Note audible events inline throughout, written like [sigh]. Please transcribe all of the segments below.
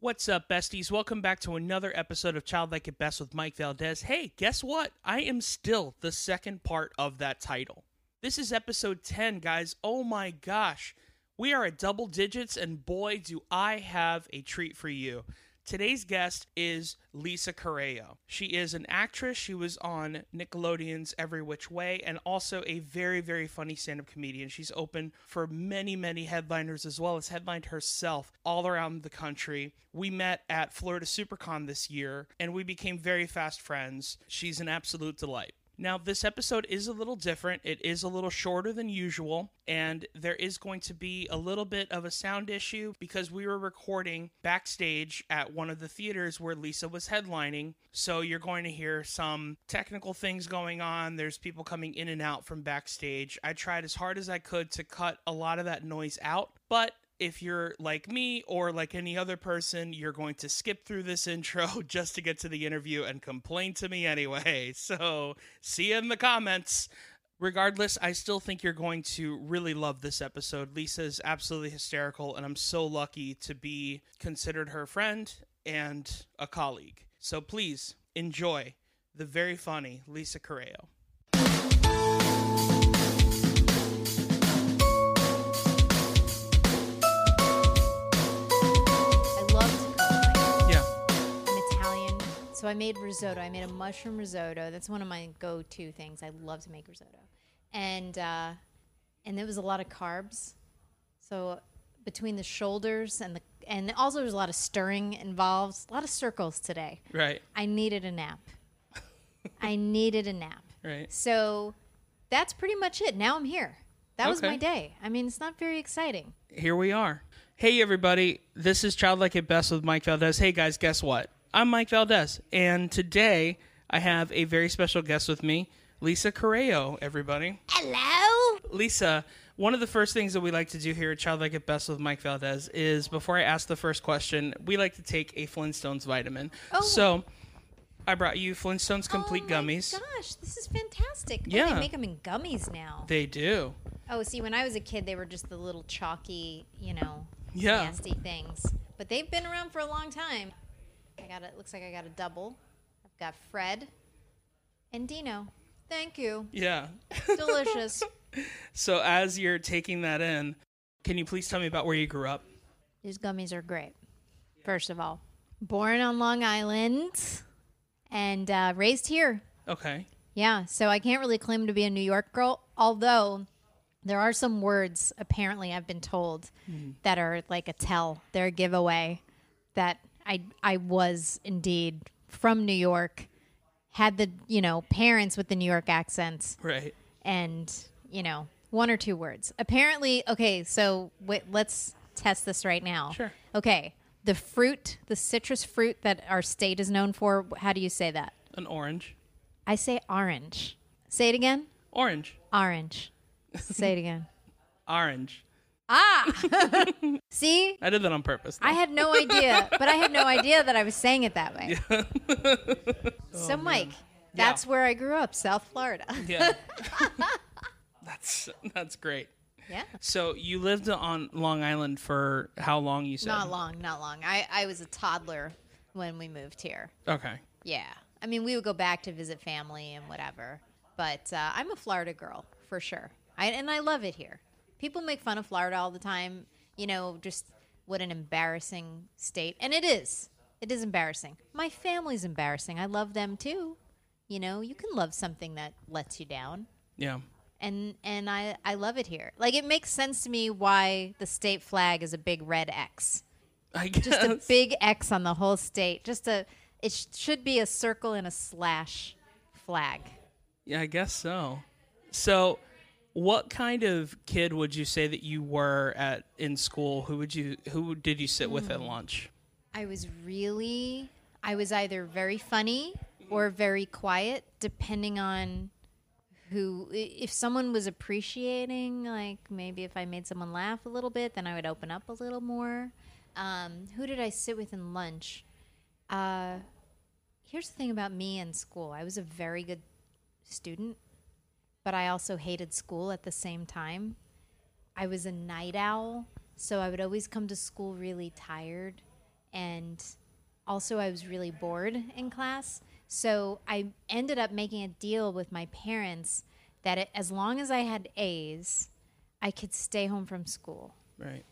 What's up, besties? Welcome back to another episode of Childlike at Best with Mike Valdes. Hey, guess what? I am still the second part of that title. This is episode 10, guys. Oh my gosh. We are at double digits, and boy, do I have a treat for you. Today's guest is Lisa Corrao. She is an actress. She was on Nickelodeon's Every Witch Way and also a very, very funny stand up comedian. She's open for many, many headliners as well as headlined herself all around the country. We met at Florida SuperCon this year and we became very fast friends. She's an absolute delight. Now, this episode is a little different. It is a little shorter than usual, and there is going to be a little bit of a sound issue because we were recording backstage at one of the theaters where Lisa was headlining. So you're going to hear some technical things going on. There's people coming in and out from backstage. I tried as hard as I could to cut a lot of that noise out, but if you're like me or like any other person, you're going to skip through this [laughs] intro just to get to the interview and complain to me anyway. [laughs] So, see you in the comments. Regardless, I still think you're going to really love this episode. Lisa is absolutely hysterical, and I'm so lucky to be considered her friend and a colleague. So, please enjoy the very funny Lisa Corrao. So I made risotto. I made a mushroom risotto. That's one of my go-to things. I love to make risotto, and uh, and there was a lot of carbs. So between the shoulders and the and also there's a lot of stirring involved. A lot of circles today. Right. I needed a nap. I needed a nap. Right. So that's pretty much it. Now I'm here. That was my day. I mean, it's not very exciting. here we are. Hey, everybody. This is Childlike at Best with Mike Valdes. Hey, guys, guess what? I'm Mike Valdes. And today I have a very special guest with me, Lisa Corrao, everybody. Hello. Lisa, one of the first things that we like to do here at Childlike at Best with Mike Valdes is before I ask the first question, we like to take a Flintstones vitamin. Oh. So I brought you Flintstones Complete gummies. oh my Gummies. Gosh, this is fantastic. Oh, Yeah. they make them in gummies now. They do. Oh, see, when I was a kid, they were just the little chalky, you know, Yeah. nasty things. But they've been around for a long time. I got it. Looks like I got a double. I've got Fred and Dino. Thank you. Yeah. Delicious. [laughs] So as you're taking that in, can you please tell me about where you grew up? These gummies are great. First of all, born on Long Island and uh, raised here. Okay. Yeah, so I can't really claim to be a New York girl, although there are some words apparently I've been told that are like a tell. They're a giveaway that I I was indeed from New York, had the you know parents with the New York accents, Right. and you know one or two words. Apparently, okay, so wait, let's test this right now. Sure. Okay, the fruit, the citrus fruit that our state is known for. How do you say that? An orange. I say orange. Say it again. Orange. Orange. Say it again. [laughs] Orange. Ah! [laughs] See? I did that on purpose. I had no idea, but I had no [laughs] idea that I was saying it that way. [laughs] so, Mike, that's where I grew up, South Florida. yeah. that's that's great. yeah. So you lived on Long Island for how long? You said Not long, not long. I, I was a toddler when we moved here. Okay. Yeah. I mean, we would go back to visit family and whatever. But uh, I'm a Florida girl for sure. I, and I love it here. People make fun of Florida all the time. You know, just what an embarrassing state. And it is. It is embarrassing. My family's embarrassing. I love them too. You know, you can love something that lets you down. Yeah. And and I, I love it here. Like it makes sense to me why the state flag is a big red X I guess. just a big X on the whole state. Just a, it sh- should be a circle and a slash flag. yeah, I guess so. So, what kind of kid would you say that you were at in school? Who would you who did you sit with Hmm. at lunch? I was really, I was either very funny or very quiet, depending on who. If someone was appreciating, like maybe if I made someone laugh a little bit, then I would open up a little more. Um, who did I sit with in lunch? Uh, here's the thing about me in school I was a very good student, but I also hated school at the same time. I was a night owl, so I would always come to school really tired and also I was really bored in class. So I ended up making a deal with my parents that it, as long as I had A's, I could stay home from school. Right.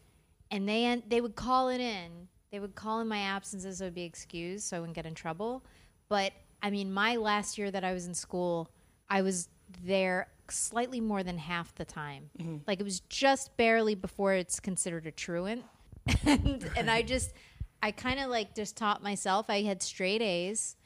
And they they would call it in. They would call in my absences so would be excused so I wouldn't get in trouble. But I mean, my last year that I was in school, I was there slightly more than half the time. Like it was just barely before it's considered a truant. [laughs] and, and I just, I kind of like just taught myself. I had straight A's,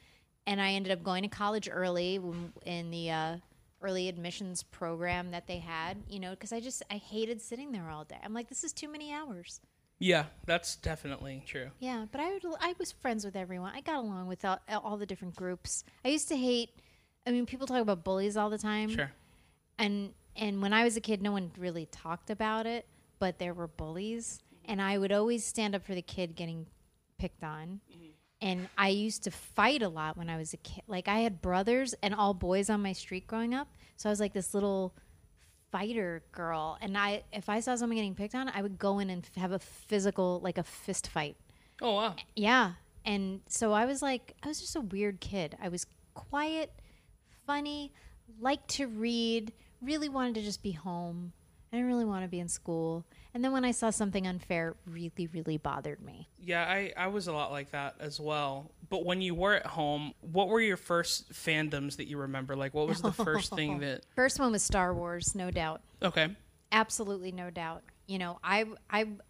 and I ended up going to college early in the uh, early admissions program that they had. You know, because I just I hated sitting there all day. I'm like, this is too many hours. Yeah, that's definitely true. Yeah, but I would, I was friends with everyone. I got along with all, all the different groups. I used to hate. I mean, people talk about bullies all the time Sure. and and when I was a kid, no one really talked about it, but there were bullies, and I would always stand up for the kid getting picked on. Mm-hmm. And I used to fight a lot when I was a kid. Like I had brothers and all boys on my street growing up, so I was like this little fighter girl. And I, if I saw someone getting picked on, I would go in and f- have a physical, like a fist fight. Oh wow. Yeah. And so I was like, I was just a weird kid. I was quiet, funny, liked to read, really wanted to just be home. I didn't really want to be in school. And then when I saw something unfair, really, really bothered me. Yeah, I, I was a lot like that as well. But when you were at home, what were your first fandoms that you remember? Like, what was the first [laughs] thing that? First one was Star Wars, no doubt. Okay. Absolutely no doubt. You know, I I'm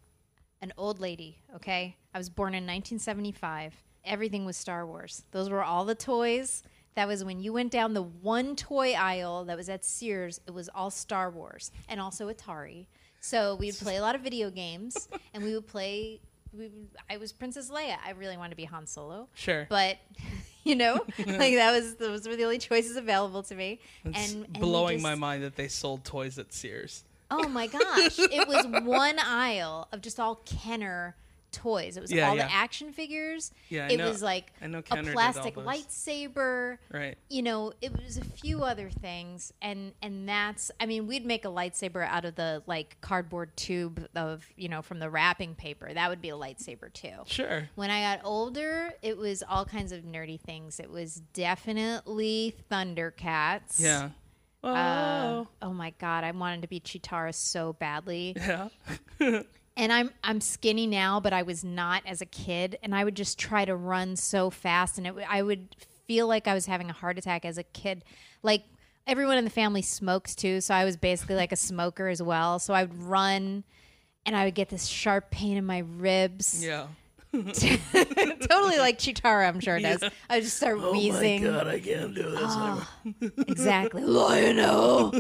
an old lady, okay? I was born in 1975. Everything was Star Wars. Those were all the toys. That was when you went down the one toy aisle that was at Sears, it was all Star Wars and also Atari. So we would play a lot of video games [laughs] and we would play we, I was Princess Leia. I really wanted to be Han Solo. Sure. But [laughs] you know, [laughs] like that was those were the only choices available to me. It's and, and blowing just- my mind that they sold toys at Sears. Oh my gosh. it was one aisle of just all Kenner toys. It was Yeah, all yeah. the action figures. Yeah, I it know- was like a Kenner did all plastic lightsaber. Right. You know, it was a few other things and and that's I mean, we'd make a lightsaber out of the like cardboard tube of, you know, from the wrapping paper. That would be a lightsaber too. Sure. When I got older, it was all kinds of nerdy things. It was definitely Thundercats. Yeah. Oh. Uh, oh my god, I wanted to be Cheetara so badly. yeah. [laughs] And I'm I'm skinny now, but I was not as a kid, and I would just try to run so fast, and it, w- I would feel like I was having a heart attack as a kid. Like everyone in the family smokes too, so I was basically like a smoker as well. So I would run, and I would get this sharp pain in my ribs. Yeah. [laughs] totally like Cheetara, I'm sure it does. I just start wheezing. Oh my god, I can't do this. Ah, exactly. [laughs] Lion-O.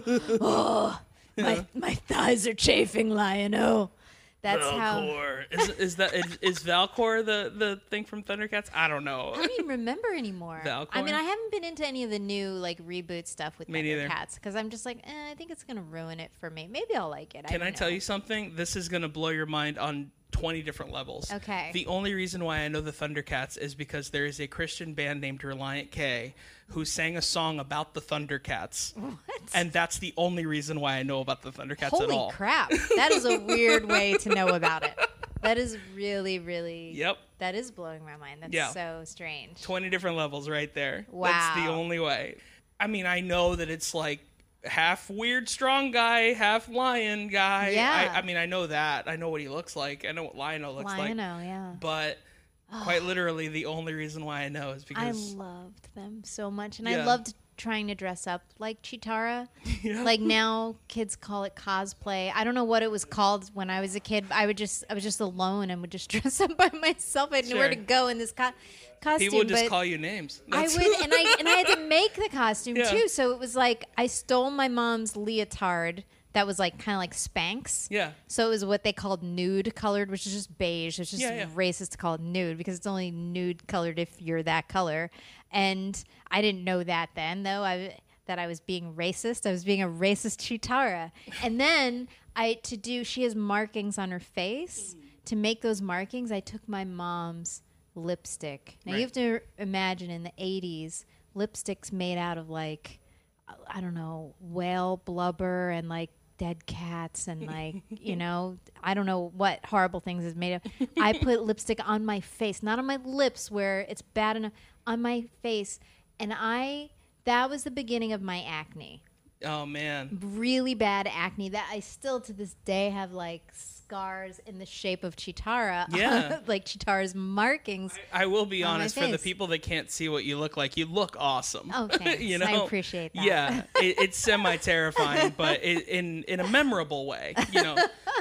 Oh, my, my thighs are chafing, Lion-O. That's how. Valcor. Is, is that is, is Valcor the the thing from Thundercats? I don't know. I don't even remember anymore. Valcor? I mean, I haven't been into any of the new like reboot stuff with Me neither. Thundercats because I'm just like, eh, I think it's gonna ruin it for me. Maybe I'll like it. Can I, don't tell know. you something? This is going to blow your mind on 20 different levels. Okay. The only reason why I know the Thundercats is because there is a Christian band named Relient K who sang a song about the Thundercats. [laughs] What? And that's the only reason why I know about the Thundercats at all. Holy crap! That is a weird way to know about it. That is really, really. Yep. That is blowing my mind. That's Yeah. so strange. 20 different levels right there. Wow. That's the only way. I mean, I know that it's like half weird strong guy, half lion guy. Yeah. I, I mean, I know that. I know what he looks like. I know what Lionel looks like. Lion-O, yeah. But quite literally, the only reason why I know is because I loved them so much, and I loved trying to dress up like Cheetara. [laughs] Yeah. Like now, kids call it cosplay. I don't know what it was called when I was a kid. I would just, I was just alone and would just [laughs] dress up by myself. I didn't know where to go in this co- costume. people would just call you names. I would, [laughs] and I and I had to make the costume Yeah. too. So it was like I stole my mom's leotard that was like kind of like Spanx. yeah. So it was what they called nude colored, which is just beige. It's just Yeah, yeah. racist to call it nude because it's only nude colored if you're that color. And I didn't know that then, though. I that I was being racist. I was being a racist [laughs] Cheetara. And then I to do. She has markings on her face. To make those markings, I took my mom's lipstick. Now Right. you have to imagine in the '80s, lipsticks made out of like I don't know, whale blubber and like dead cats and like [laughs] you know I don't know what horrible things is made of. I put [laughs] lipstick on my face, not on my lips where it's bad enough, on my face, and I that was the beginning of my acne. Oh man. Really bad acne that I still to this day have like scars in the shape of Cheetara. [laughs] Yeah. like Cheetara's markings. I will be On honest for the people that can't see what you look like. You look awesome. Oh, [laughs] thanks. you know, I appreciate that. Yeah, [laughs] it, it's semi terrifying, but it, in in a memorable way. You know,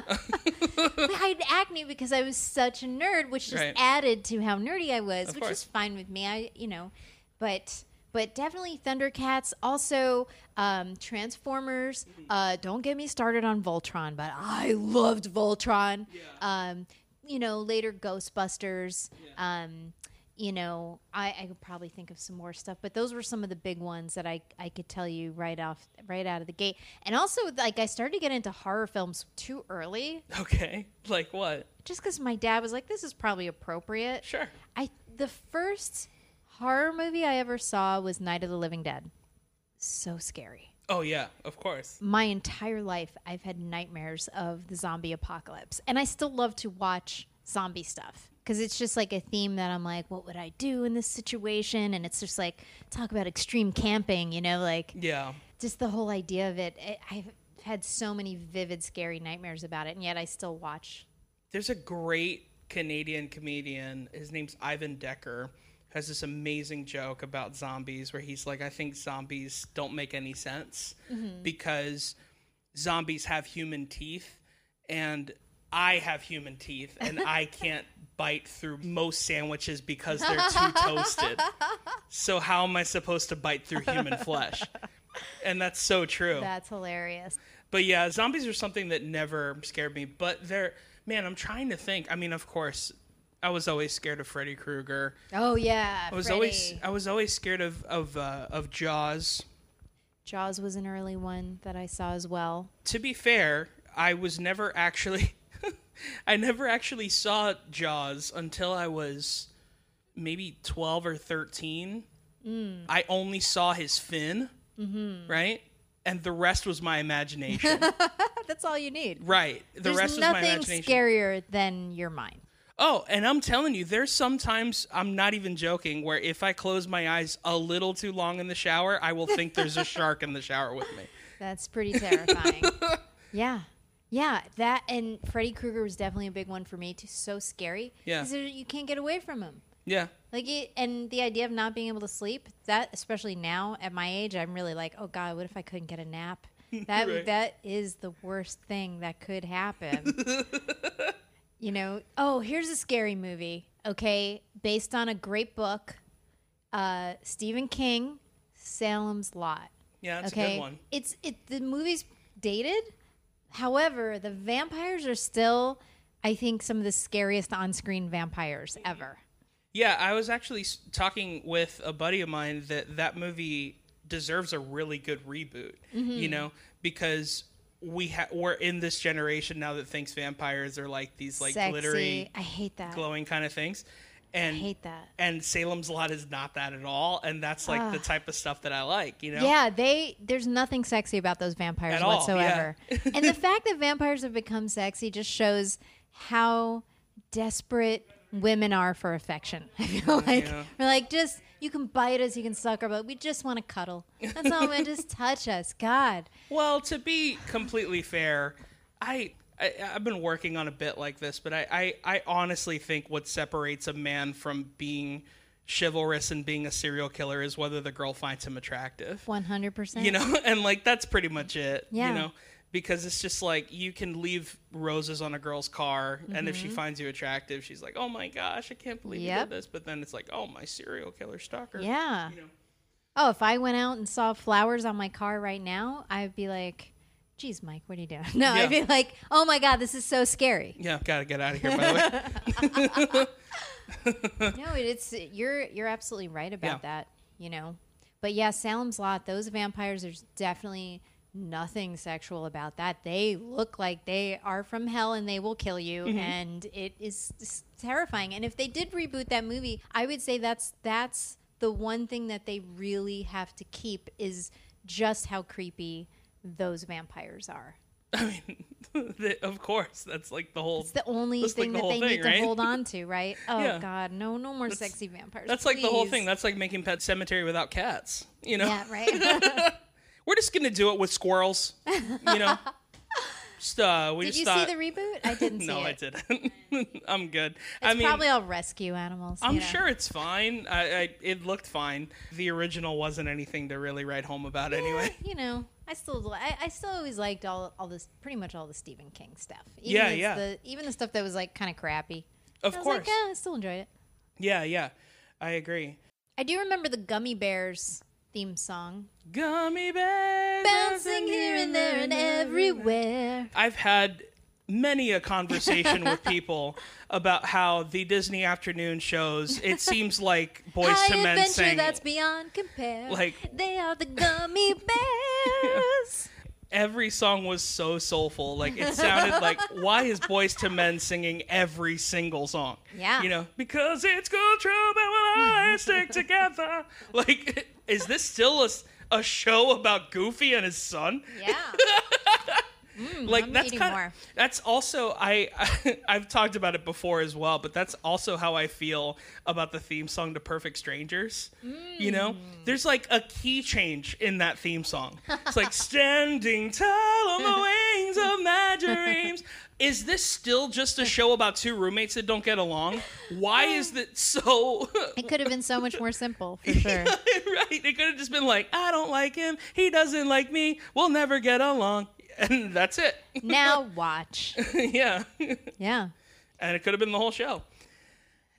I had acne because I was such a nerd, which just Right. added to how nerdy I was, Of which course. is fine with me. I, you know, but but definitely Thundercats. Also, um, Transformers. Mm-hmm. Uh, don't get me started on Voltron, but I loved Voltron. Um, you know, later Ghostbusters. Um, you know, I, I could probably think of some more stuff, but those were some of the big ones that I, I could tell you right off right out of the gate. And also, like, I started to get into horror films too early okay, [laughs] like what? just because my dad was like, "This is probably appropriate." Sure. I the first horror movie I ever saw was Night of the Living Dead. So scary. Oh yeah, of course. My entire life, I've had nightmares of the zombie apocalypse, and I still love to watch zombie stuff because it's just like a theme that I'm like, "What would I do in this situation?" And it's just like talk about extreme camping, you know, like Yeah. just the whole idea of it. I- I've had so many vivid, scary nightmares about it, and yet I still watch There's a great Canadian comedian. His name's Ivan Decker. Has this amazing joke about zombies where he's like, I think zombies don't make any sense mm-hmm. because zombies have human teeth and I have human teeth and [laughs] I can't bite through most sandwiches because they're too toasted. [laughs] So how am I supposed to bite through human flesh? And that's so true. That's hilarious. But yeah, zombies are something that never scared me. But they're man, I'm trying to think. I mean, of course, I was always scared of Freddy Krueger. Oh yeah, I was Freddy. always I was always scared of of uh, of Jaws. Jaws was an early one that I saw as well. To be fair, I was never actually [laughs] I never actually saw Jaws until I was maybe 12 or 13. Mm. I only saw his fin, Mm-hmm. right? And the rest was my imagination. [laughs] That's all you need. right. The There's rest was my nothing imagination. scarier than your mind. Oh, and I'm telling you, there's sometimes I'm not even joking where if I close my eyes a little too long in the shower, I will think there's a shark in the shower with me. [laughs] That's pretty terrifying. [laughs] yeah. Yeah, that and Freddy Krueger was definitely a big one for me too. So scary. Yeah. you can't get away from him. Yeah. Like it, and the idea of not being able to sleep, that especially now at my age, I'm really like, oh god, what if I couldn't get a nap? [laughs] That Right. that is the worst thing that could happen. You know. Oh, here's a scary movie. Okay, based on a great book, uh, Stephen King, Salem's Lot. Yeah, that's a good one. it's it. The movie's dated. However, the vampires are still, I think, some of the scariest on-screen vampires ever. Yeah, I was actually talking with a buddy of mine that that movie deserves a really good reboot. Mm-hmm. You know, because we ha- we're in this generation now that thinks vampires are like these like Sexy. glittery, I hate that. glowing kind of things, and I hate that. and Salem's Lot is not that at all, and that's like the type of stuff that I like. You know, Yeah, they there's nothing sexy about those vampires all, whatsoever. and the [laughs] fact that vampires have become sexy just shows how desperate women are for affection. [laughs] I feel like Yeah. we're like just you can bite us, you can suck our butt. We just want to cuddle. That's all. man. Just [laughs] touch us. God. Well, to be completely fair, I, I I've been working on a bit like this, but I, I I honestly think what separates a man from being chivalrous and being a serial killer is whether the girl finds him attractive. One hundred percent. You know, [laughs] and like that's pretty much it. Yeah. You know, because it's just like you can leave roses on a girl's car, and if she Mm-hmm. finds you attractive, she's like, "Oh my gosh, I can't believe you did this." But then it's like, "Oh, my serial killer stalker." Yeah. You know. Oh, if I went out and saw flowers on my car right now, I'd be like, "Geez, Mike, what are you doing?" [laughs] No, Yeah. I'd be like, "Oh my God, this is so scary." Yeah, gotta get out of here. By the way, [laughs] no, it's you're you're absolutely right about Yeah. that. You know, but yeah, Salem's Lot. Those vampires. are definitely nothing sexual about that. They look like they are from hell and they will kill you, Mm-hmm. and it is terrifying. And if they did reboot that movie, I would say that's that's the one thing that they really have to keep is just how creepy those vampires are. [laughs] I mean, [laughs] the, of course, that's like the whole. It's the only That's like thing the that they thing, need right? to hold [laughs] on to, right? Oh Yeah. God, no, no more That's- sexy vampires. That's like the whole thing. That's like making Pet Sematary without cats. You know, yeah, right. We're just gonna do it with squirrels. You know, [laughs] just uh, we Did just you thought. see the reboot? I didn't [laughs] see no, I it. didn't. [laughs] I'm good. It's I mean, probably all rescue animals. I'm know. sure it's fine. I, I it looked fine. The original wasn't anything to really write home about anyway. You know, I still, I, I still always liked all, all this, pretty much all the Stephen King stuff. Even Yeah, the- yeah. The, even the stuff that was like kind of crappy. Of I was course. like, yeah, I still enjoyed it. Yeah, yeah. I agree. I do remember the Gummy Bears theme song, Gummy bears bouncing here and there and everywhere. I've had many a conversation with people [laughs] about how the Disney afternoon shows. It [laughs] seems like Boys High to Men adventure sang. that's beyond compare. Like- they are the Gummy [laughs] Bears. Every song was so soulful. Like it sounded like why is Boyz II Men singing every single song? Yeah. You know, because it's good trouble when I stick together. Like, is this still a show about Goofy and his son? Yeah. [laughs] Mm, like I'm that's kind of that's also I, [laughs] I have talked about it before as well but that's also how i feel about the theme song to perfect strangers you know Mm. there's like a key change in that theme song it's like [laughs] standing tall on the wings of my dreams is this still just a show about two roommates that don't get along why is uh, it so [laughs] It could have been so much more simple, for sure. [laughs] right it could have just been like i don't like him he doesn't like me we'll never get along and that's it [laughs] now watch. yeah Yeah. and it could have been the whole show.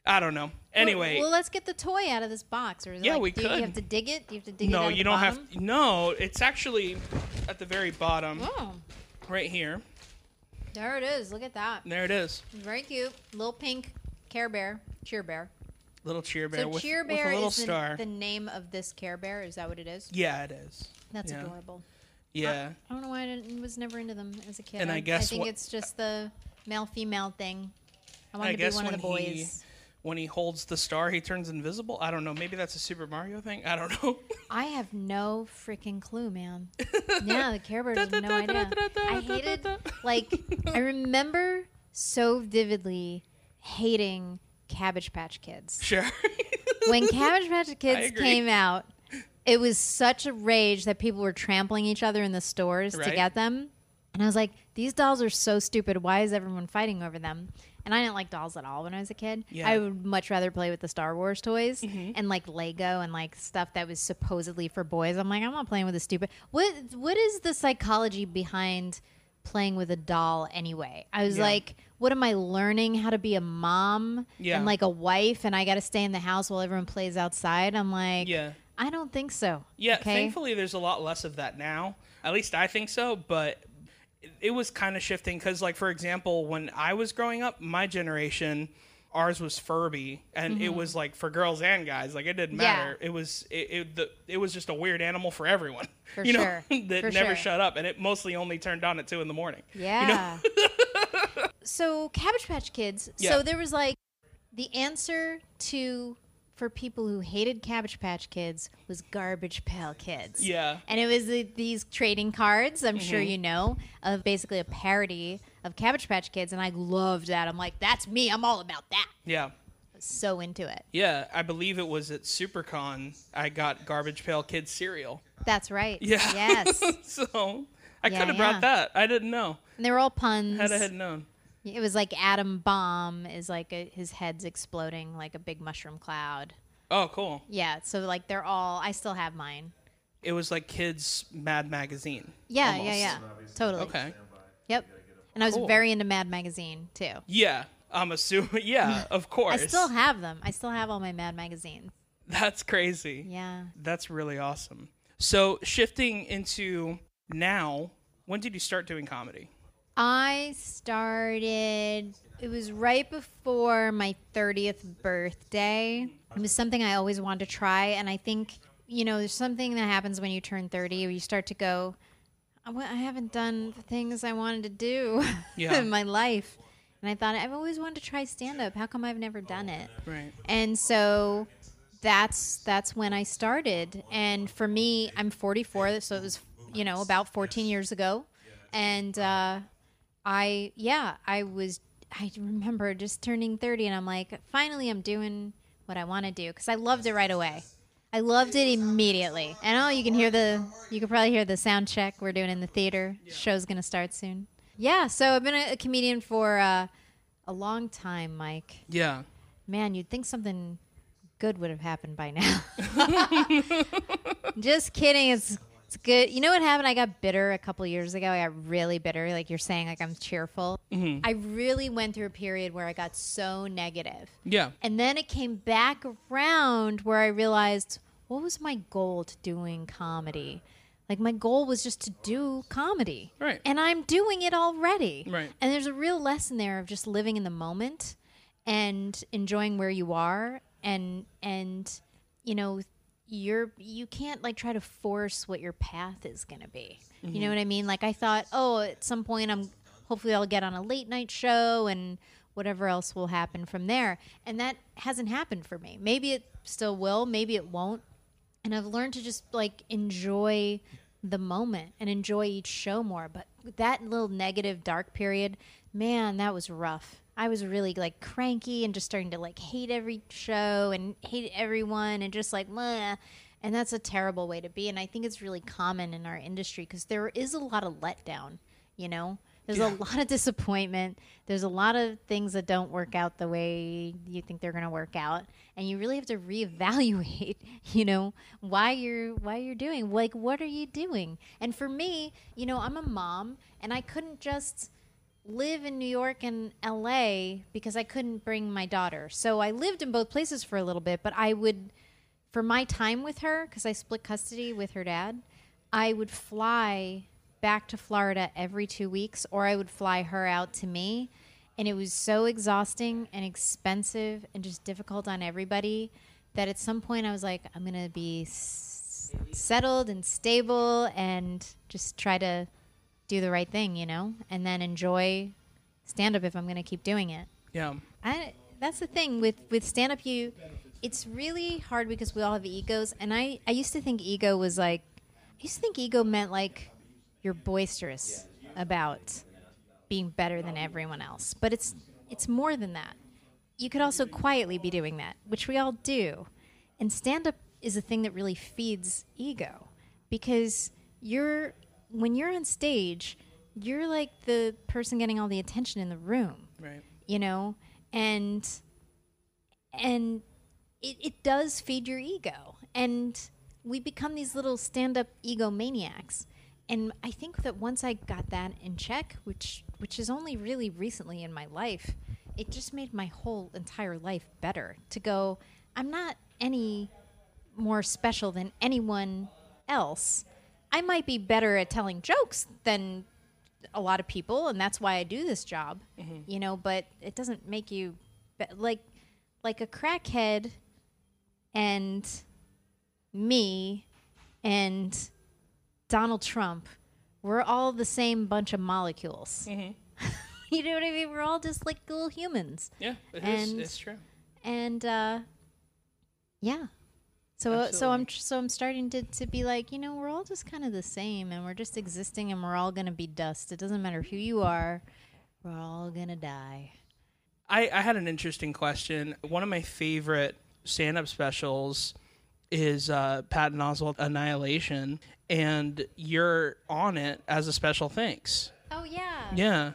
I don't know. Anyway, Well, well, let's get the toy out of this box. Or is it Yeah, like, we do could. You have to dig it. Do you have to dig it no, you don't bottom? have. No, it's actually at the very bottom, Oh, right here. there it is. Look at that. There it is. Very cute. Little pink Care Bear, Cheer Bear. Little cheer bear So with, Cheer with a little is the, star. the name of this Care Bear. Is that what it is? yeah, it is. That's Yeah. adorable. Yeah, I don't know why I didn't, was never into them as a kid. And I guess I think what- it's just the male female thing. I wanted I to be one of the boys. When he holds the star, he turns invisible. I don't know. Maybe that's a Super Mario thing. I don't know. [laughs] I have no freaking clue, man. yeah, the Care Bears [laughs] have no idea. I hated, like, I [laughs] remember so vividly hating Cabbage Patch Kids. sure. When Cabbage Patch Kids came out, it was such a rage that people were trampling each other in the stores to get them. And I was like, these dolls are so stupid. Why is everyone fighting over them? And I didn't like dolls at all when I was a kid. Yeah. I would much rather play with the Star Wars toys Mm-hmm. and like Lego and like stuff that was supposedly for boys. I'm like, I'm not playing with a stupid. What What is the psychology behind playing with a doll anyway? I was Yeah. like, what am I learning? How to be a mom Yeah. and like a wife, and I got to stay in the house while everyone plays outside. I'm like, Yeah. I don't think so. Yeah, okay? thankfully there's a lot less of that now. At least I think so, but it- was kind of shifting cuz like for example, when I was growing up, my generation ours was Furby and it was like for girls and guys, like it didn't Mm-hmm. Yeah. matter. It was it it, the, it was just a weird animal for everyone. [laughs] For you know, sure. [laughs] that For never sure. shut up and it mostly only turned on at 2 in the morning. Yeah. [laughs] so Cabbage Patch Kids. Yeah. So there was like the answer to for people who hated Cabbage Patch Kids was Garbage Pail Kids. Yeah. And it was the, these trading cards, I'm sure Mm-hmm. you know, of basically a parody of Cabbage Patch Kids, and I loved that. I'm like, that's me. I'm all about that. Yeah. So into it. Yeah, I believe it was at SuperCon I got Garbage Pail Kids cereal. That's right. Yeah. Yes. [laughs] so I Yeah, could have yeah. brought that. I didn't know. And they were all puns. Had I had known. It was like Atom Bomb is like a, his head's exploding like a big mushroom cloud. Oh, cool. Yeah, so like they're all. I still have mine. It was like kids' Mad Magazine. Yeah, almost. yeah, yeah. Totally. Okay. Yep. And I was Cool. very into Mad Magazine too. Yeah, I'm assuming. [laughs] Yeah, [laughs] of course. I still have them. I still have all my Mad magazines. That's crazy. Yeah. That's really awesome. So shifting into now, when did you start doing comedy? I started. It was right before my 30th birthday. It was something I always wanted to try, and I think you know, there's something that happens when you turn 30 where you start to go, I I haven't done the things I wanted to do [laughs] Yeah. in my life. And I thought, I've always wanted to try stand up. How come I've never done it? Right. And so that's that's when I started. And for me, I'm 44, so it was, you know, about 14 years ago. and uh, I yeah, I was. I remember just turning thirty, and I'm like, finally, I'm doing what I want to do because I loved it right away. I loved it immediately. And oh, you can hear the, you can probably hear the sound check we're doing in the theater. Show's gonna start soon. Yeah, so I've been a, a comedian for uh, a long time, Mike. Yeah. Man, you'd think something good would have happened by now. [laughs] [laughs] Just kidding. It's it's good. You know what happened? I got bitter a couple years ago. I got really bitter. Like you're saying, like I'm cheerful. Mm-hmm. I really went through a period where I got so negative. Yeah. And then it came back around where I realized what was my goal to doing comedy? Like my goal was just to do comedy. Right. And I'm doing it already. Right. And there's a real lesson there of just living in the moment and enjoying where you are and and you know you're you can't like try to force what your path is going to be. You know mm-hmm. what I mean? Like I thought, oh, at some point I'm hopefully I'll get on a late night show and whatever else will happen from there. And that hasn't happened for me. Maybe it still will, maybe it won't. And I've learned to just like enjoy the moment and enjoy each show more. But that little negative dark period, man, that was rough. I was really like cranky and just starting to like hate every show and hate everyone and just like, Meh. and that's a terrible way to be. And I think it's really common in our industry because there is a lot of letdown, you know? There's a lot of [laughs] disappointment. There's a lot of things that don't work out the way you think they're going to work out, and you really have to reevaluate, [laughs] you know, why you're why you're doing like what are you doing? And for me, you know, I'm a mom, and I couldn't just live in New York and LA because I couldn't bring my daughter. So I lived in both places for a little bit, but I would for my time with her because I split custody with her dad, I would fly back to Florida every 2 weeks or I would fly her out to me and it was so exhausting and expensive and just difficult on everybody that at some point I was like I'm going to be s- settled and stable and just try to do the right thing, you know, and then enjoy stand up if I'm going to keep doing it. Yeah. I that's the thing with with stand up you it's really hard because we all have egos and I I used to think ego was like I used to think ego meant like you're boisterous about being better than everyone else. But it's it's more than that. You could also quietly be doing that, which we all do. And stand up is a thing that really feeds ego because you're when you're on stage, you're like the person getting all the attention in the room Right. you know? And and it, it does feed your ego. And we become these little stand-up egomaniacs and i think that once i got that in check which which is only really recently in my life it just made my whole entire life better to go i'm not any more special than anyone else i might be better at telling jokes than a lot of people and that's why I do this job. You know, but it doesn't make you be- like like a crackhead and me and Donald Trump. We're all the same bunch of molecules. [laughs] you know what I mean? We're all just like little humans. Yeah. It is. And- It's true. And uh yeah. So so I'm so I'm starting to to be like, you know, we're all just kind of the same and we're just existing and we're all going to be dust. It doesn't matter who you are. We're all going to die. I, I had an interesting question. One of my favorite stand up specials is uh, Patton Oswalt Annihilation, and you're on it as a special thanks. Oh yeah. Yeah.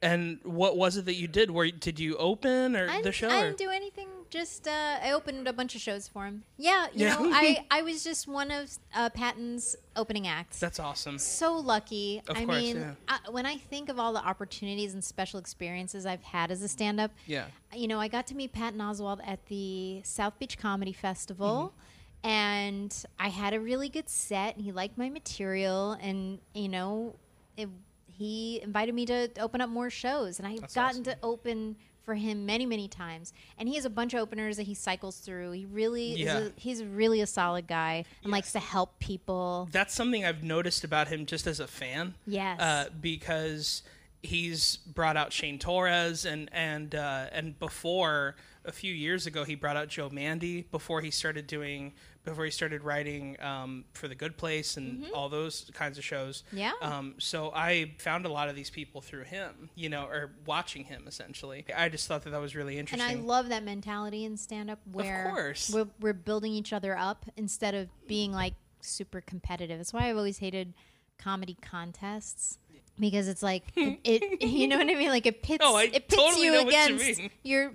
And what was it that you did? Where did you open or I the show? I didn't do anything. Just uh, I opened a bunch of shows for him. Yeah, you Yeah. know, [laughs] I I was just one of uh, Patton's opening acts. That's awesome. so lucky. Of I course, mean, yeah. I, when I think of all the opportunities and special experiences I've had as a stand-up, Yeah. you know, I got to meet Patton Oswalt at the South Beach Comedy Festival. Mm-hmm. And I had a really good set, and he liked my material, and you know, it, he invited me to open up more shows, and I've That's gotten awesome. to open for him many, many times. And he has a bunch of openers that he cycles through. He really Yeah. is. A, he's really a solid guy and likes to help people. That's something I've noticed about him just as a fan. Yes. Uh, because he's brought out Shane Torres and and uh, and before a few years ago he brought out Joe Mande before he started doing before he started writing um, for The Good Place and all those kinds of shows. Mm-hmm. Yeah. Um, so I found a lot of these people through him, you know, or watching him essentially. I just thought that that was really interesting. And. I love that mentality in stand up where of course. We're, we're building each other up instead of being like super competitive. That's why I've always hated comedy contests because it's like [laughs] it, [laughs] you know what I mean like it pits Oh, it pits totally you what you against [laughs] your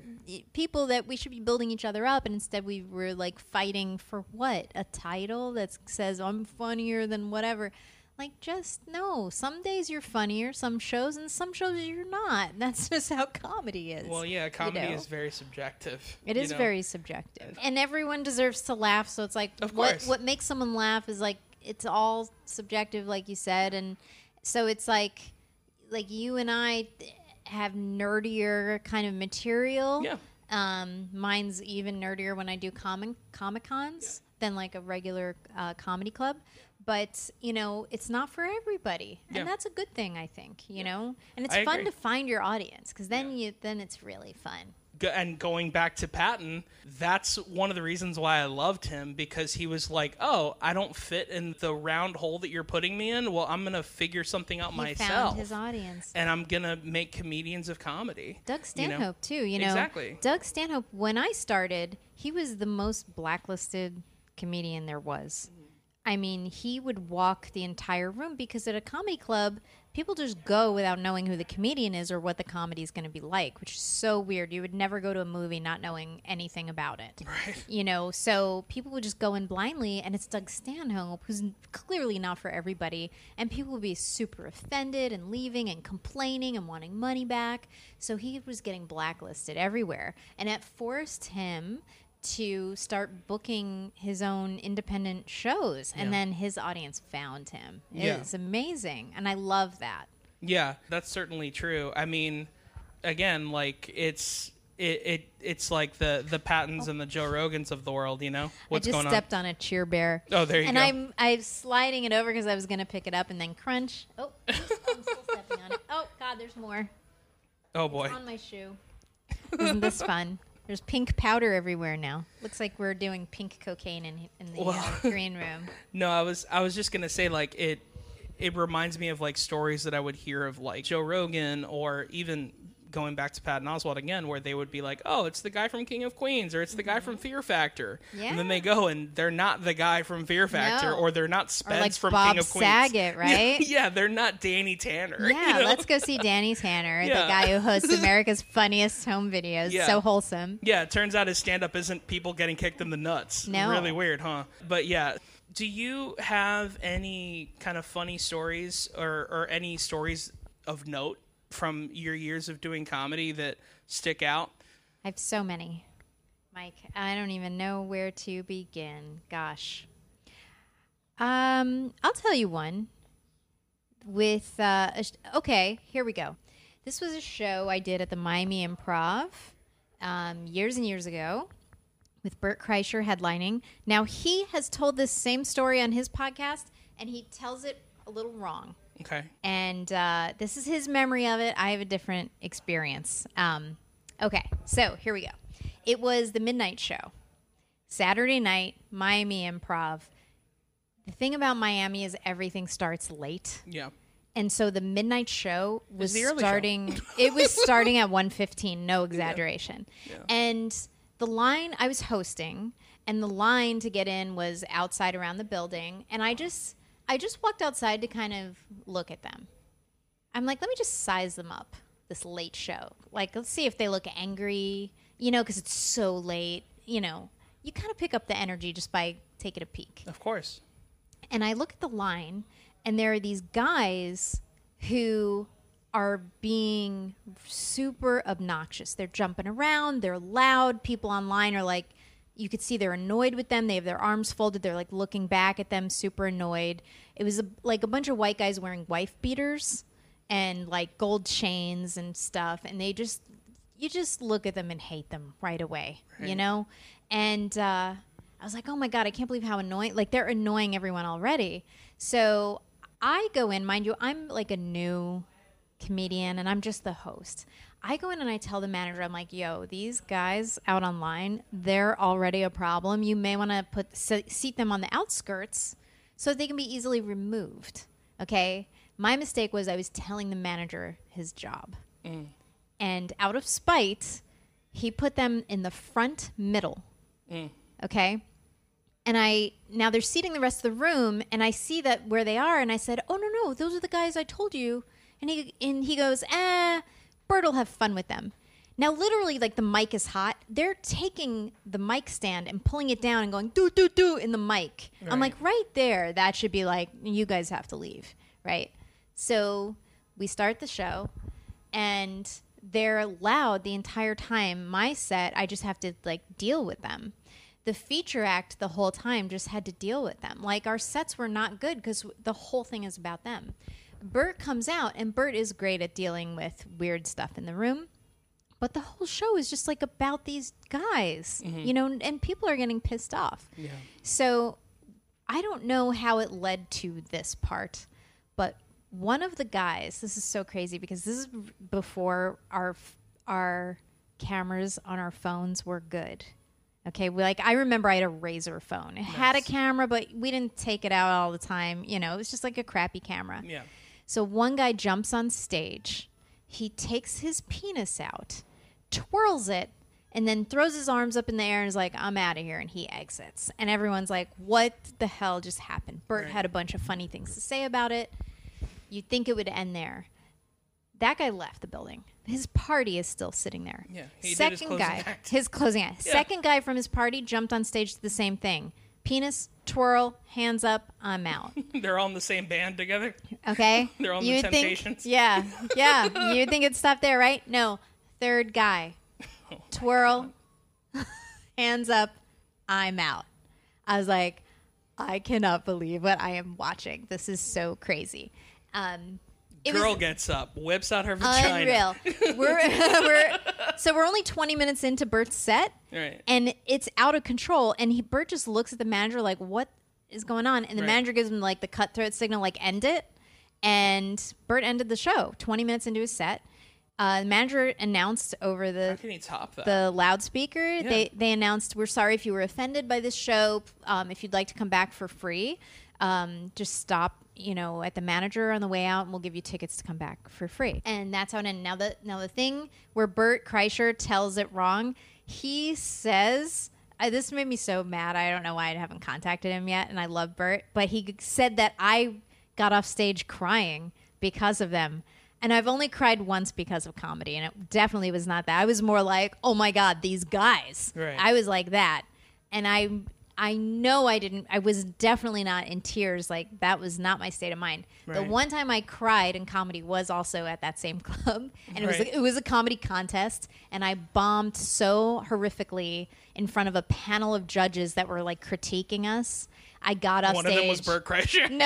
people that we should be building each other up and instead we were like fighting for what a title that says I'm funnier than whatever like just no some days you're funnier some shows and some shows you're not that's just how comedy is well, yeah, comedy know. is very subjective. It is know? very subjective, uh, and everyone deserves to laugh. So it's like Of what course. what makes someone laugh is like it's all subjective, like you said, and so it's like like you and I have nerdier kind of material. Yeah. Um, mine's even nerdier when I do comic comic cons than like a regular uh, comedy club. But you know, it's not for everybody, Yeah. and that's a good thing, I think. You know, and it's I fun agree. to find your audience because then you then it's really fun. And going back to Patton, that's one of the reasons why I loved him because he was like, "Oh, I don't fit in the round hole that you're putting me in. Well, I'm gonna figure something out He myself, found his audience. and I'm gonna make comedians of comedy." Doug you know? Stanhope too. You know, Exactly. Doug Stanhope. When I started, he was the most blacklisted comedian there was. Mm-hmm. I mean, he would walk the entire room because at a comedy club, people just go without knowing who the comedian is or what the comedy is going to be like, which is so weird. You would never go to a movie not knowing anything about it. Right. You know, so people would just go in blindly, and it's Doug Stanhope, who's clearly not for everybody, and people would be super offended and leaving and complaining and wanting money back. So he was getting blacklisted everywhere, and it forced him to start booking his own independent shows, and Yeah. then his audience found him. Yeah. It's amazing, and I love that. Yeah, that's certainly true. I mean, again, like it's it, it it's like the the Pattons and the Joe Rogans of the world. You know what's I just going stepped on? a cheer bear. Oh, there you and go. And I'm I'm sliding it over because I was gonna pick it up and then crunch. Oh, I'm still stepping on it. [laughs] Oh God, there's more? Oh boy. on my shoe. Isn't this fun? [laughs] There's pink powder everywhere now. Looks like we're doing pink cocaine in in the uh, [laughs] green room. No, I was I was just gonna say like it it reminds me of like stories that I would hear of like Joe Rogan or even going back to Patton Oswalt again, where they would be like, "Oh, it's the guy from King of Queens," or "It's the guy from Fear Factor," yeah. and then they Mm-hmm. Go and they're not the guy from Fear Factor, No. or they're not Spence like from Bob King of Queens. Saget, [laughs] right? Yeah, they're not Danny Tanner. [laughs] Yeah, you know? let's go see Danny Tanner, Yeah. the guy who hosts [laughs] America's funniest home videos. Yeah. So wholesome. Yeah, it turns out his stand up isn't people getting kicked in the nuts. No. Really weird, huh? But yeah. Do you have any kind of funny stories or, or any stories of note from your years of doing comedy that stick out? I have so many. Mike, I don't even know where to begin. Gosh. Um, I'll tell you one. With uh, sh- okay, here we go. This was a show I did at the Miami Improv um, years and years ago with Bert Kreischer headlining. Now he has told this same story on his podcast, and he tells it a little wrong Okay. and uh, this is his memory of it. I have a different experience. Um, okay, so here we go. It was the midnight show, Saturday night, Miami Improv. The thing about Miami is everything starts late, Yeah. and so the midnight show was early show. starting. [laughs] it was starting at one fifteen. No exaggeration. And the line I was hosting, and the line to get in was outside around the building, and I just I just walked outside to kind of look at them. I'm like, let me just size them up. This late show, like, let's see if they look angry. You know, because it's so late. You know, you kind of pick up the energy just by taking a peek Of course. and I look at the line, and there are these guys who are being super obnoxious. They're jumping around, they're loud. People online are like, you could see they're annoyed with them. They have their arms folded. They're like looking back at them, super annoyed. It was a, like a bunch of white guys wearing wife beaters and like gold chains and stuff. And they just, you just look at them and hate them right away, you know? And uh, I was like, oh my God, I can't believe how annoying, like they're annoying everyone already. So I go in, mind you, I'm like a new comedian and I'm just the host. I go in and I tell the manager, I'm like, yo, these guys out online, they're already a problem. You may want to put seat them on the outskirts so they can be easily removed. Okay. My mistake was I was telling the manager his job. Mm. And out of spite, he put them in the front middle. Mm. Okay. And I now they're seating the rest of the room, and I see that where they are, and I said, "Oh no, no, those are the guys I told you." And he and he goes, "Ah, Bert will have fun with them." Now, literally, like the mic is hot. They're taking the mic stand and pulling it down and going do do do in the mic. Right. I'm like, right there, that should be like, you guys have to leave, right? So we start the show, and they're loud the entire time. My set, I just have to like deal with them the feature act the whole time just had to deal with them. Like our sets were not good because the whole thing is about them. Bert comes out, and Bert is great at dealing with weird stuff in the room. But the whole show is just like about these guys, mm-hmm. you know, and people are getting pissed off. Yeah. So I don't know how it led to this part, but one of the guys, this is so crazy because this is before our our cameras on our phones were good. Okay, we, like I remember I had a Razr phone. It nice. had a camera, but we didn't take it out all the time. You know, it was just like a crappy camera. Yeah. So one guy jumps on stage, he takes his penis out, twirls it, and then throws his arms up in the air and is like, "I'm out of here," and he exits. And everyone's like, "What the hell just happened?" Bert right. had a bunch of funny things to say about it. You'd think it would end there. That guy left the building his party is still sitting there. Yeah. Second his guy, act. his closing act. Yeah. Second guy from his party jumped on stage to the same thing. Penis, twirl, hands up, I'm out. [laughs] They're all in the same band together. Okay. [laughs] They're on you the Temptations. Think, [laughs] yeah, yeah. You'd think it'd stop there, right? No. Third guy, oh twirl, hands up, I'm out. I was like, I cannot believe what I am watching. This is so crazy. Um, Girl was, gets up, whips out her vagina. Unreal. [laughs] we're, [laughs] we're so we're only 20 minutes into Bert's set, right? And it's out of control. And he Bert just looks at the manager like, "What is going on?" And the right. manager gives him like the cutthroat signal, like "End it." And Bert ended the show 20 minutes into his set. Uh, the manager announced over the the loudspeaker. Yeah. They they announced, "We're sorry if you were offended by this show. Um, if you'd like to come back for free, um, just stop you know, at the manager on the way out, and we'll give you tickets to come back for free. And that's how it ended. Now the now the thing where Bert Kreischer tells it wrong, he says. I, this made me so mad. I don't know why I haven't contacted him yet, and I love Bert. But he said that I got off stage crying because of them. And I've only cried once because of comedy, and it definitely was not that. I was more like, "Oh my god, these guys!" Right. I was like that, and I I know I didn't. I was definitely not in tears. Like that was not my state of mind. Right. The one time I cried in comedy was also at that same [laughs] club, and it was right. it was a comedy contest, and I bombed so horrifically in front of a panel of judges that were like critiquing us. I got off One stage. of them was Bert Kreischer. No, no. [laughs]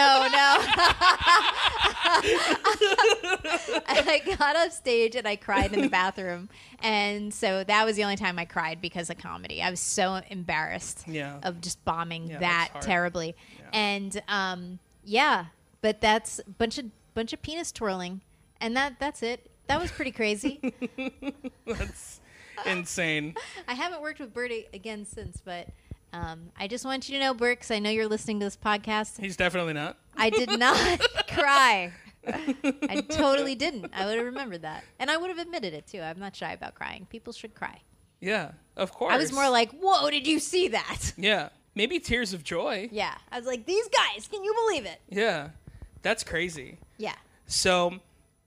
I got off stage and I cried in the bathroom, and so that was the only time I cried because of comedy. I was so embarrassed yeah. of just bombing yeah, that terribly, yeah. and um, yeah. But that's a bunch of bunch of penis twirling, and that that's it. That was pretty crazy. [laughs] that's insane. I haven't worked with Bertie again since, but um, I just want you to know, because I know you're listening to this podcast. He's definitely not. I did not [laughs] cry. I [laughs] totally didn't. I would have remembered that. And I would have admitted it too. I'm not shy about crying. People should cry. Yeah, of course. I was more like, whoa, did you see that? [laughs] Yeah. Maybe tears of joy. Yeah. I was like, these guys, can you believe it? Yeah. That's crazy. Yeah. So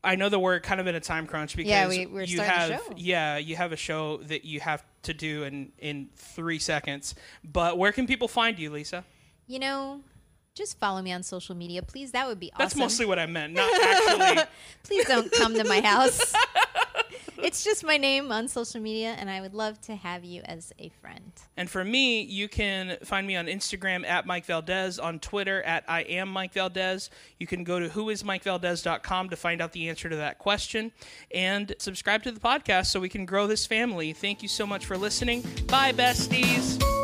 I know that we're kind of in a time crunch because yeah, we, we're you have yeah you have a show that you have to do in in three seconds. But where can people find you, Lisa? You know, just follow me on social media, please. That would be awesome. That's mostly what I meant, not [laughs] actually. please don't come to my house. [laughs] [laughs] it's just my name on social media, and I would love to have you as a friend. And for me, you can find me on Instagram at Mike Valdes, on Twitter at I am Mike Valdes. You can go to whoismikevaldes.com to find out the answer to that question, and subscribe to the podcast so we can grow this family. Thank you so much for listening. Bye, besties.